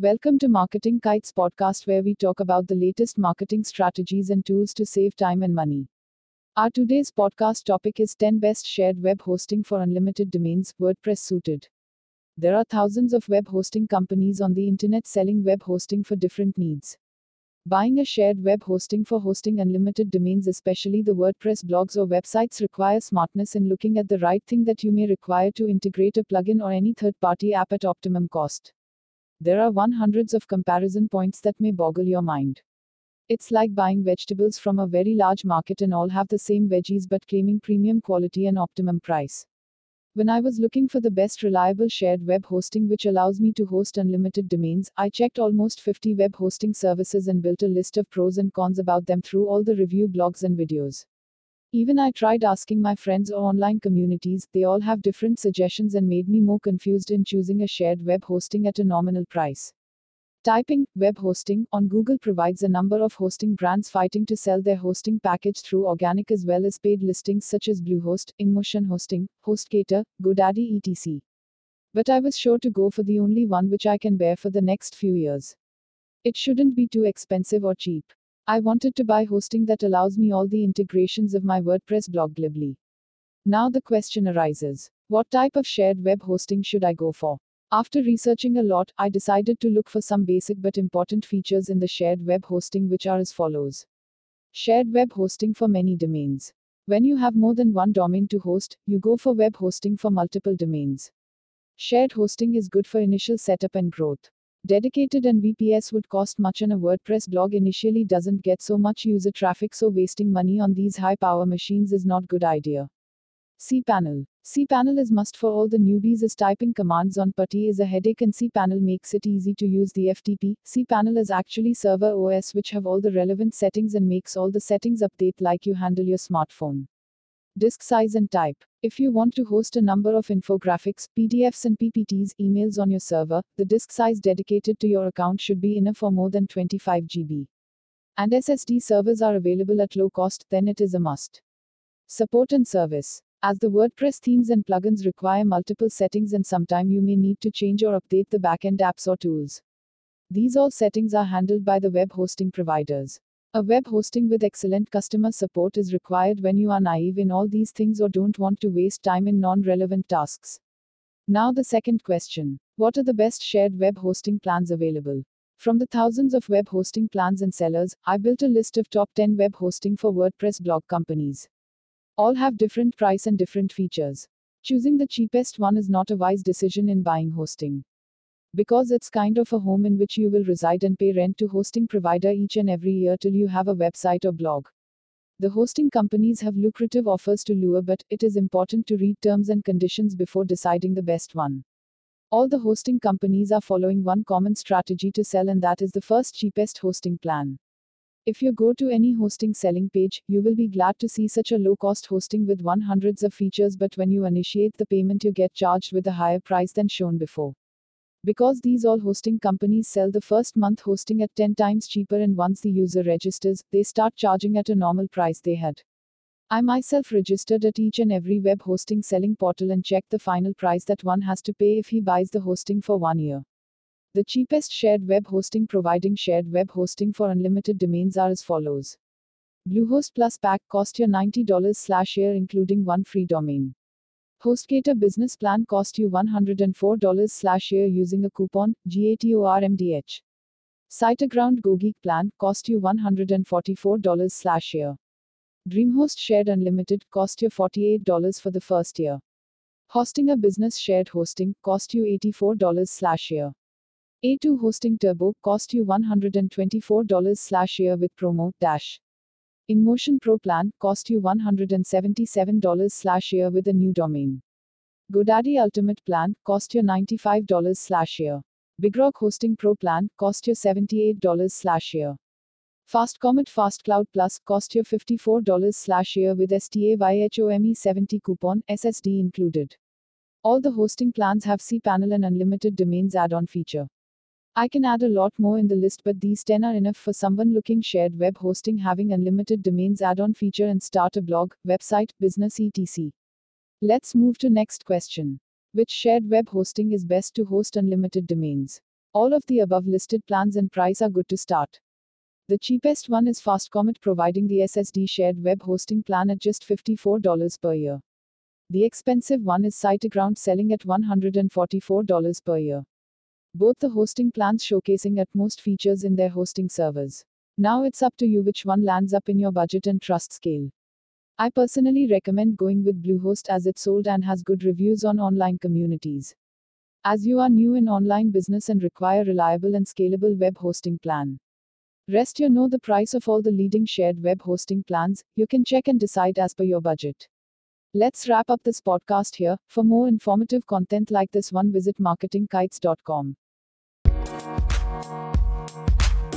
Welcome to Marketing Kites podcast where we talk about the latest marketing strategies and tools to save time and money. Our today's podcast topic is 10 best shared web hosting for unlimited domains, WordPress suited. There are thousands of web hosting companies on the internet selling web hosting for different needs. Buying a shared web hosting for hosting unlimited domains, especially the WordPress blogs or websites, require smartness in looking at the right thing that you may require to integrate a plugin or any third party app at optimum cost. There are one hundreds of comparison points that may boggle your mind. It's like buying vegetables from a very large market and all have the same veggies but claiming premium quality and optimum price. When I was looking for the best reliable shared web hosting which allows me to host unlimited domains, I checked almost 50 web hosting services and built a list of pros and cons about them through all the review blogs and videos. Even I tried asking my friends or online communities, they all have different suggestions and made me more confused in choosing a shared web hosting at a nominal price. Typing web hosting on Google provides a number of hosting brands fighting to sell their hosting package through organic as well as paid listings such as Bluehost, InMotion Hosting, HostGator, GoDaddy, etc. But I was sure to go for the only one which I can bear for the next few years. It shouldn't be too expensive or cheap. I wanted to buy hosting that allows me all the integrations of my WordPress blog glibly. Now the question arises what type of shared web hosting should I go for? After researching a lot, I decided to look for some basic but important features in the shared web hosting, which are as follows Shared web hosting for many domains. When you have more than one domain to host, you go for web hosting for multiple domains. Shared hosting is good for initial setup and growth. Dedicated and VPS would cost much, and a WordPress blog initially doesn't get so much user traffic, so wasting money on these high power machines is not good idea. cPanel. cPanel is must for all the newbies as typing commands on PuTTY is a headache and cPanel makes it easy to use the FTP. cPanel is actually server OS which have all the relevant settings and makes all the settings update like you handle your smartphone. Disk size and type. If you want to host a number of infographics, PDFs and PPTs emails on your server, the disk size dedicated to your account should be enough for more than 25 GB. And SSD servers are available at low cost, then it is a must. Support and service. As the WordPress themes and plugins require multiple settings and sometime you may need to change or update the backend apps or tools. These all settings are handled by the web hosting providers. A web hosting with excellent customer support is required when you are naive in all these things or don't want to waste time in non relevant tasks. Now, the second question What are the best shared web hosting plans available? From the thousands of web hosting plans and sellers, I built a list of top 10 web hosting for WordPress blog companies. All have different price and different features. Choosing the cheapest one is not a wise decision in buying hosting. Because it's kind of a home in which you will reside and pay rent to hosting provider each and every year till you have a website or blog. The hosting companies have lucrative offers to lure, but it is important to read terms and conditions before deciding the best one. All the hosting companies are following one common strategy to sell, and that is the first cheapest hosting plan. If you go to any hosting selling page, you will be glad to see such a low cost hosting with one hundreds of features, but when you initiate the payment, you get charged with a higher price than shown before. Because these all hosting companies sell the first month hosting at 10 times cheaper, and once the user registers, they start charging at a normal price they had. I myself registered at each and every web hosting selling portal and checked the final price that one has to pay if he buys the hosting for one year. The cheapest shared web hosting providing shared web hosting for unlimited domains are as follows. Bluehost Plus Pack cost you $90 slash year including one free domain. HostGator Business Plan cost you $104 slash year using a coupon, GATORMDH. SiteGround GoGeek Plan cost you $144 slash year. DreamHost Shared Unlimited cost you $48 for the first year. Hostinger business shared hosting cost you $84 slash year. A2 Hosting Turbo cost you $124 slash year with promo dash. InMotion Pro plan cost you $177 slash year with a new domain. GoDaddy Ultimate plan cost you $95 slash year. BigRock Hosting Pro plan cost you $78 slash year. Fast Comet Fast Cloud Plus cost you $54 slash year with STAYHOME 70 coupon SSD included. All the hosting plans have cPanel and unlimited domains add-on feature. I can add a lot more in the list, but these 10 are enough for someone looking shared web hosting having unlimited domains add-on feature and start a blog, website, business etc. Let's move to next question. Which shared web hosting is best to host unlimited domains? All of the above listed plans and price are good to start. The cheapest one is Fast Comet providing the SSD shared web hosting plan at just $54 per year. The expensive one is SiteGround selling at $144 per year. Both the hosting plans showcasing utmost features in their hosting servers. Now it's up to you which one lands up in your budget and trust scale. I personally recommend going with Bluehost as it's sold and has good reviews on online communities. As you are new in online business and require reliable and scalable web hosting plan. Rest you know the price of all the leading shared web hosting plans, you can check and decide as per your budget. Let's wrap up this podcast here. For more informative content like this one, visit marketingkites.com.